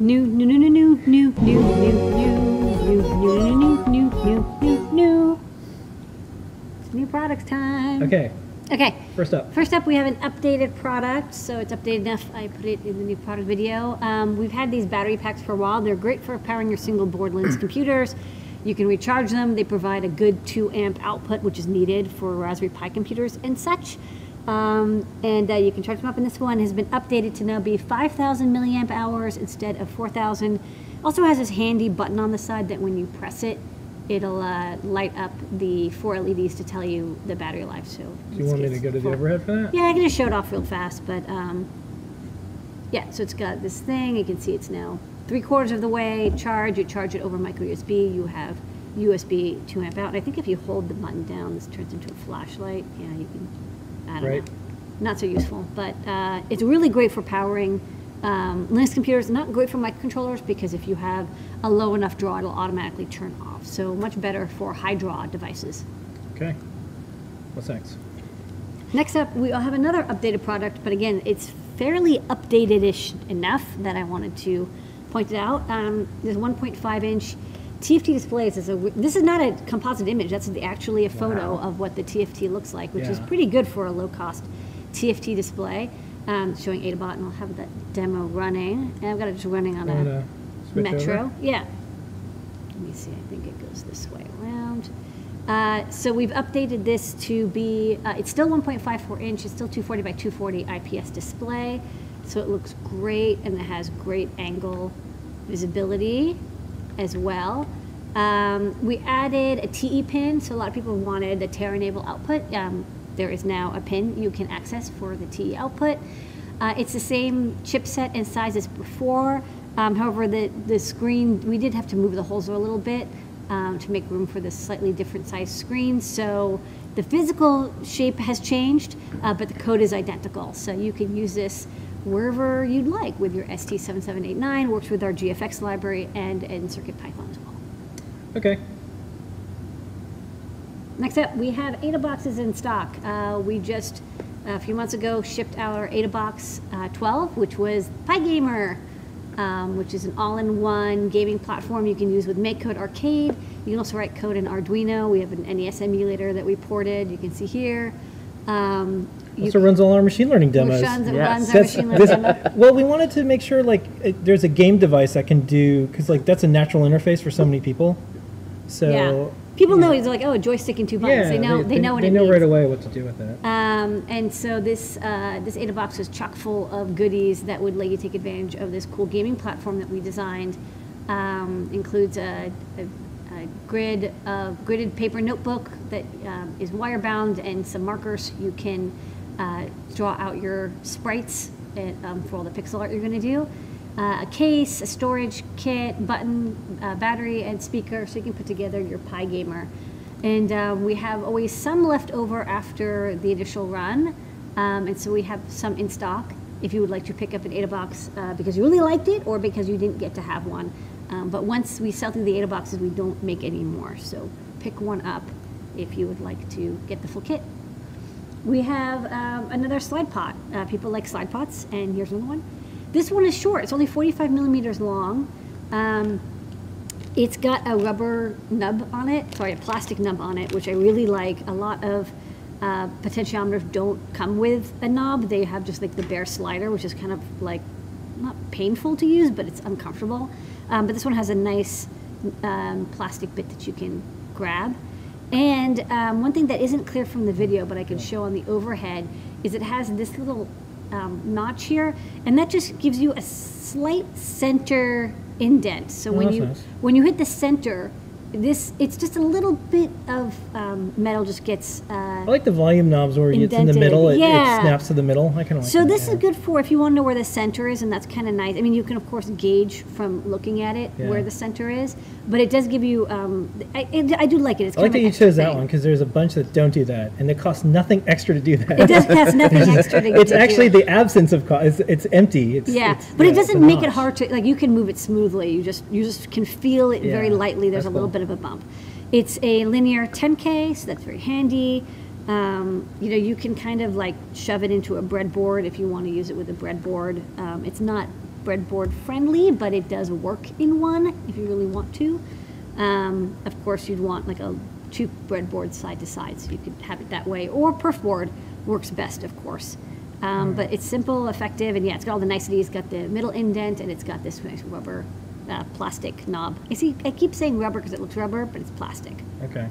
New, new, new, new, new, new, new, new, new, new, new, new, new, new, new, new. It's new products time. Okay, Okay. first up. First up, we have an updated product, so it's updated enough. I put it in the new product video. Um, we've had these battery packs for a while. They're great for powering your single board Linux computers. You can recharge them. They provide a good 2 amp output, which is needed for Raspberry Pi computers and such. Um, and uh, you can charge them up. And this one has been updated to now be 5,000 milliamp hours instead of 4,000. Also has this handy button on the side that when you press it, it'll uh, light up the four LEDs to tell you the battery life. So Do you want me to go to the overhead for that? yeah, I can just show it off real fast, but um, yeah, so it's got this thing. You can see it's now three quarters of the way charged. You charge it over micro USB. You have USB 2 amp out. And I think if you hold the button down, this turns into a flashlight. Yeah, you can, I don't Right. know. Not so useful, but uh, it's really great for powering um, Linux computers. Not great for microcontrollers because if you have a low enough draw, it'll automatically turn off. So much better for high draw devices. Okay. What's next? Next up, we have another updated product, but again, it's fairly updated-ish enough that I wanted to point it out. Um, there's 1.5 inch TFT displays. Is a, this is not a composite image. That's actually a photo Wow. of what the TFT looks like, which is pretty good for a low-cost TFT display. Um, showing Adabot, and I'll have that demo running. And I've got it just running on a Metro. over? Yeah. Let me see. I think it goes this way around. Uh, so we've updated this to be. Uh, it's still 1.54 inch. It's still 240 by 240 IPS display. So it looks great, and it has great angle visibility as well. Um, we added a TE pin. So a lot of people wanted the Terra Enable output. Um, there is now a pin you can access for the TE output. Uh, it's the same chipset and size as before. Um, however, the, the screen, we did have to move the holes a little bit um, to make room for this slightly different size screen. So the physical shape has changed, uh, but the code is identical. So you can use this wherever you'd like with your ST7789, works with our GFX library and in CircuitPython as well. Okay. Next up, we have ADA boxes in stock. Uh, we just, a few months ago, shipped our ADA Box uh, 12, which was PyGamer, um, which is an all-in-one gaming platform you can use with MakeCode Arcade. You can also write code in Arduino. We have an NES emulator that we ported. You can see here. Um, Also runs all our machine learning demos. runs, Yes. runs our That's- machine learning this- demo. well, we wanted to make sure like it, there's a game device that can do because like that's a natural interface for so many people. So yeah. People know it's like, oh, a joystick and two buttons. they know, they, know what it is. they it know means. right away what to do with it. Um, and so this uh, this Ada box is chock full of goodies that would let you take advantage of this cool gaming platform that we designed. Um, includes a, a, a grid of gridded paper notebook that um, is wire bound and some markers. You can uh, draw out your sprites and, um, for all the pixel art you're going to do. Uh, a case, a storage kit, button, uh, battery, and speaker, so you can put together your PyGamer. And um, we have always some left over after the initial run. Um, and so we have some in stock if you would like to pick up an ADA box uh, because you really liked it or because you didn't get to have one. Um, but once we sell through the ADA boxes, we don't make any more. So pick one up if you would like to get the full kit. We have um, another slide pot. Uh, people like slide pots, and here's another one. This one is short. It's only 45 millimeters long. Um, it's got a rubber nub on it, sorry, a plastic nub on it, which I really like. A lot of uh, potentiometers don't come with a knob. They have just like the bare slider, which is kind of like not painful to use, but it's uncomfortable. Um, but this one has a nice um, plastic bit that you can grab. And um, one thing that isn't clear from the video, but I can show on the overhead, is it has this little um, notch here, and that just gives you a slight center indent. So Oh, when you nice. when you hit the center, this it's just a little bit of um, metal just gets. Uh, I like the volume knobs where it's in the middle. It, yeah. it snaps to the middle. I kind of like so that, this yeah. is good for if you want to know where the center is, and that's kind of nice. I mean, you can of course gauge from looking at it Yeah. where the center is, but it does give you. Um, I, it, I do like it. It's I like that you chose that one because there's a bunch that don't do that, and it costs nothing extra to do that. It does cost nothing extra to it's to actually the absence of cost. It's, it's empty. It's, Yeah, it's- but yeah, it doesn't make it hard to like. You can move it smoothly. You just you just can feel it very lightly. There's that's a little cool. bit of a bump. It's a linear 10K, so that's very handy. Um, you know, you can kind of like shove it into a breadboard if you want to use it with a breadboard. Um, it's not breadboard friendly, but it does work in one if you really want to. Um, of course, you'd want like a two breadboards side to side, so you could have it that way. Or perf board works best, of course. Um, But it's simple, effective, and yeah, it's got all the niceties. It's got the middle indent, and it's got this nice rubber uh, plastic knob. I see. I keep saying rubber because it looks rubber, but it's plastic. Okay.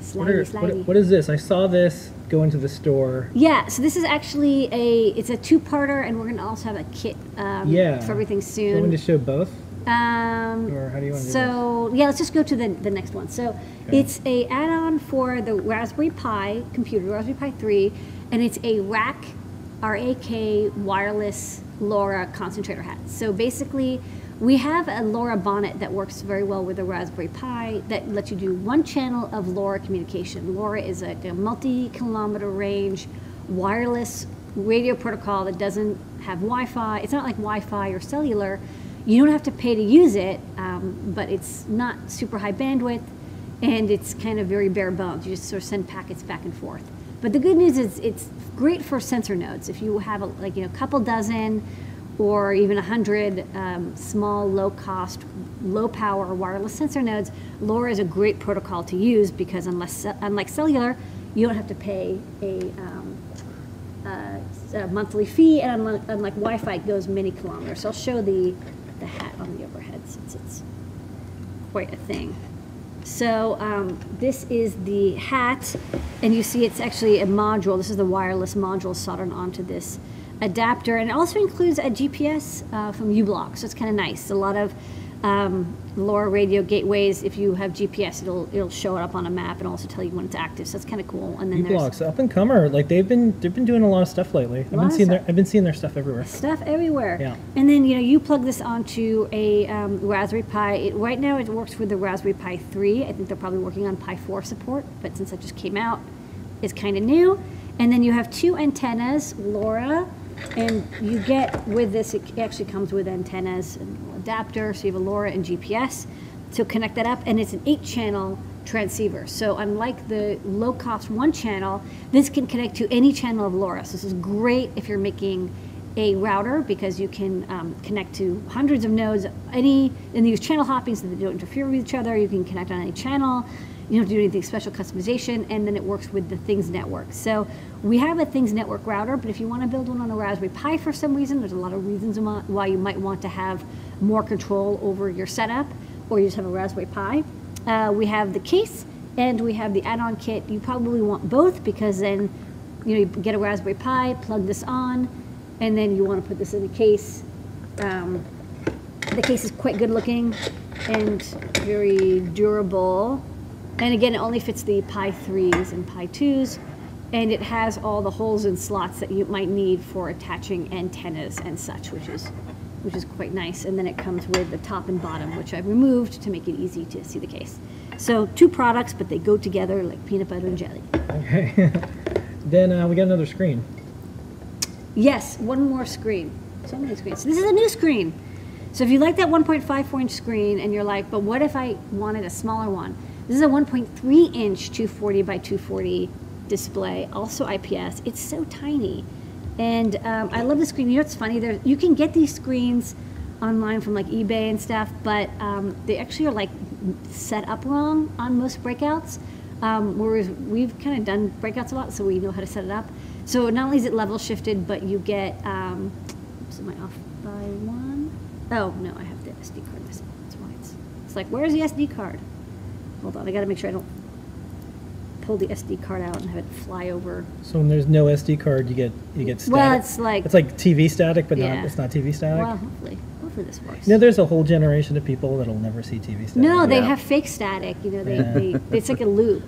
Slidey, What, are, slidey. what, what is this? I saw this go into the store. Yeah, so this is actually a it's a two-parter, and we're gonna also have a kit um, Yeah. for everything Do want soon. me to show both? Um, Or how do you wanna do so yeah, let's just go to the, the next one. So Okay. it's a add-on for the Raspberry Pi computer, Raspberry Pi 3, and it's a rack R-A-K wireless LoRa concentrator hat. So basically, we have a LoRa bonnet that works very well with the Raspberry Pi that lets you do one channel of LoRa communication. LoRa is a, a multi-kilometer range wireless radio protocol that doesn't have Wi-Fi. It's not like Wi-Fi or cellular. You don't have to pay to use it, um, but it's not super high bandwidth, and it's kind of very bare bones. You just sort of send packets back and forth. But the good news is it's great for sensor nodes. If you have a, like you know a couple dozen or even a hundred um, small, low-cost, low-power wireless sensor nodes, LoRa is a great protocol to use because unless unlike cellular, you don't have to pay a um, uh, a monthly fee, and unlike, unlike Wi-Fi, it goes many kilometers. So I'll show the the hat on the overhead since it's quite a thing. So um, this is the hat, and you see it's actually a module. This is the wireless module soldered onto this adapter, and it also includes a GPS uh, from u-blox, so it's kind of nice. A lot of um, LoRa radio gateways, if you have GPS, it'll it'll show it up on a map and also tell you when it's active. So it's kind of cool. And then there's u-blox, up and comer. Like they've been they've been doing a lot of stuff lately. I've been seeing their stuff. I've been seeing their stuff everywhere. stuff everywhere. Yeah. And then you know you plug this onto a um, Raspberry Pi. It, right now it works with the Raspberry Pi 3. I think they're probably working on Pi 4 support, but since that just came out, it's kind of new. And then you have two antennas, LoRa, and you get with this. It actually comes with antennas and adapter, so you have a LoRa and GPS. to connect that up, and it's an eight-channel transceiver. So unlike the low-cost one-channel, this can connect to any channel of LoRa. So this is great if you're making a router because you can um, connect to hundreds of nodes. Any and use channel hopping so that they don't interfere with each other. You can connect on any channel. You don't do anything special customization, and then it works with the Things network. So we have a Things network router, but if you want to build one on a Raspberry Pi for some reason, there's a lot of reasons why you might want to have more control over your setup, or you just have a Raspberry Pi. Uh, we have the case and we have the add-on kit. You probably want both because then you know you get a Raspberry Pi, plug this on, and then you want to put this in the case. Um, the case is quite good looking and very durable. And again, it only fits the Pi 3s and Pi 2s. And it has all the holes and slots that you might need for attaching antennas and such, which is which is quite nice. And then it comes with the top and bottom, which I've removed to make it easy to see the case. So two products, but they go together like peanut butter and jelly. Okay. then uh, we got another screen. Yes, one more screen. So many screens. This is a new screen. So if you like that 1.54 inch screen and you're like, but what if I wanted a smaller one? This is a 1.3 inch 240 by 240 display, also IPS. It's so tiny. And um, I love the screen. You know what's funny? There, you can get these screens online from like eBay and stuff, but um, they actually are like set up wrong on most breakouts. Um, whereas we've kind of done breakouts a lot, so we know how to set it up. So not only is it level shifted, but you get. Um, oops, am I off by one? Oh no, I have the SD card missing. That's why it's. It's like, where's the SD card? Hold on, I got to make sure I don't pull the SD card out and have it fly over. So when there's no SD card, you get you get static. Well, it's like- it's like TV static, but Yeah. not it's not TV static. Well, hopefully, hopefully this works. you know, there's a whole generation of people that'll never see TV static. No, they Yeah. have fake static. You know, they, Yeah. they it's like a loop.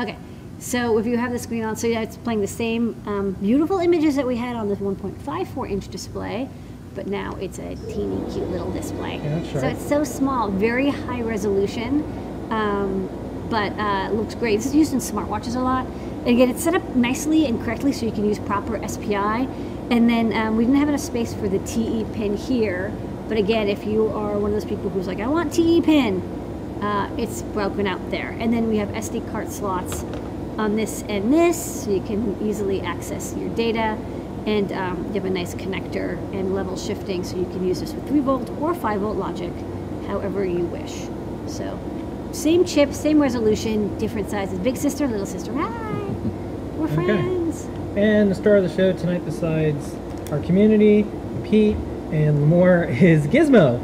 Okay, so if you have the screen on, so yeah, it's playing the same um, beautiful images that we had on this 1.54 inch display, but now it's a teeny cute little display. Yeah, sure. So it's so small, very high resolution, um, but uh, it looks great. This is used in smartwatches a lot. And again, it's set up nicely and correctly so you can use proper SPI. And then um, we didn't have enough space for the TE pin here. But again, if you are one of those people who's like, I want TE pin, uh, it's broken out there. And then we have SD card slots on this and this, so you can easily access your data. And um, you have a nice connector and level shifting, so you can use this with 3 volt or 5 volt logic, however you wish. So, same chip, same resolution, different sizes. Big sister, little sister. Hi! We're Okay. friends. And the star of the show tonight, besides our community, Pete, and more, is Gizmo.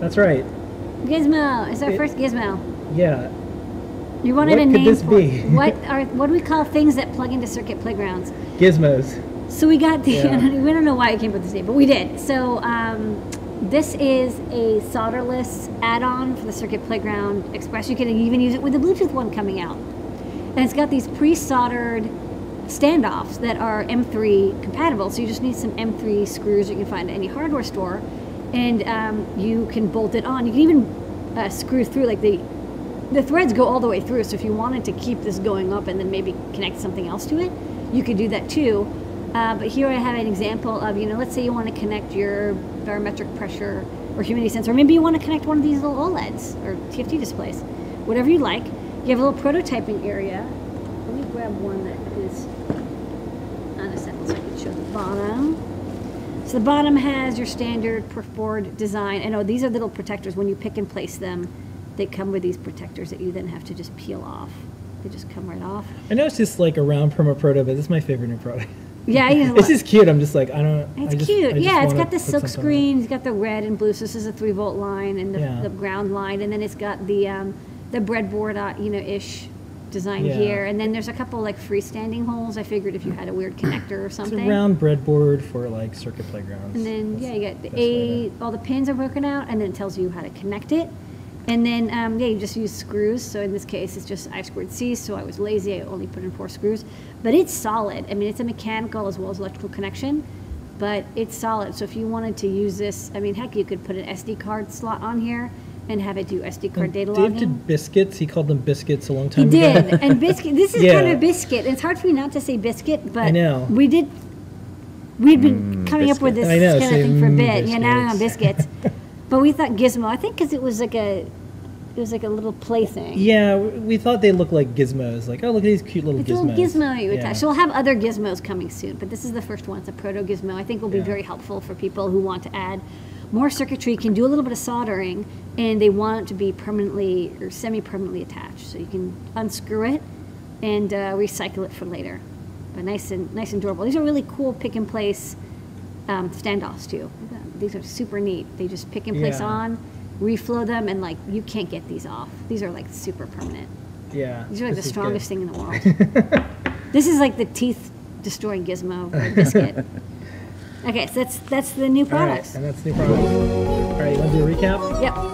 That's right. Gizmo. It's our It- first Gizmo. Yeah. You wanted What a could name this for be? What are what do we call things that plug into circuit playgrounds? Gizmos. So we got the. Yeah. we don't know why I came up with this name, but we did. So um, this is a solderless add-on for the Circuit Playground Express. You can even use it with the Bluetooth one coming out, and it's got these pre-soldered standoffs that are M3 compatible. So you just need some M3 screws you can find at any hardware store, and um, you can bolt it on. You can even uh, screw through like the the threads go all the way through. So if you wanted to keep this going up and then maybe connect something else to it, you could do that too. Uh, but here I have an example of, you know, let's say you want to connect your barometric pressure or humidity sensor. Maybe you want to connect one of these little OLEDs or TFT displays, whatever you like. You have a little prototyping area. Let me grab one that is on a second so I can show the bottom. So the bottom has your standard perfored design. And oh, these are little protectors. When you pick and place them, they come with these protectors that you then have to just peel off. They just come right off. I know it's just like a round Perma-Proto, but this is my favorite new product. Yeah, It's just cute. I'm just like, I don't. It's I just, cute. Yeah, it's got the silk screen. It's got the red and blue. So this is a three volt line and the, Yeah. the ground line, and then it's got the um, the breadboard, uh, you know, ish design Yeah. here. And then there's a couple like freestanding holes. I figured if you had a weird connector or something. It's a round breadboard for like circuit playgrounds. And then That's yeah, you got the A. All the pins are broken out, and then it tells you how to connect it. And then um, yeah, you just use screws. So in this case, it's just I squared C. So I was lazy. I only put in four screws, but it's solid. I mean, it's a mechanical as well as electrical connection, but it's solid. So if you wanted to use this, I mean, heck, you could put an SD card slot on here and have it do SD card And data Dave logging. did biscuits. He called them biscuits a long time He time did, ago. and biscuit. This is Yeah. kind of biscuit. It's hard for me not to say biscuit, but I know. we did. We'd been coming up with this know, kind of thing for a "Mm, bit. Yeah, now on biscuits." but we thought gizmo. I think because it was like a, it was like a little plaything. yeah, we thought they looked like gizmos. Like, oh, look at these cute little It's gizmos. little gizmo you Yeah. attach. So we'll have other gizmos coming soon, but this is the first one. It's a proto gizmo. I think will be Yeah. very helpful for people who want to add more circuitry, can do a little bit of soldering, and they want it to be permanently or semi-permanently attached. So you can unscrew it and uh, recycle it for later. But nice and nice and durable. These are really cool pick and place um, standoffs too. These are super neat. They just pick and place Yeah. on, reflow them, and like you can't get these off. These are like super permanent. Yeah. These are like the is good. strongest thing in the world. this is like the teeth destroying gizmo biscuit. okay, so that's that's the new All right, products. and that's the new product. All right, you want to do a recap? Yep.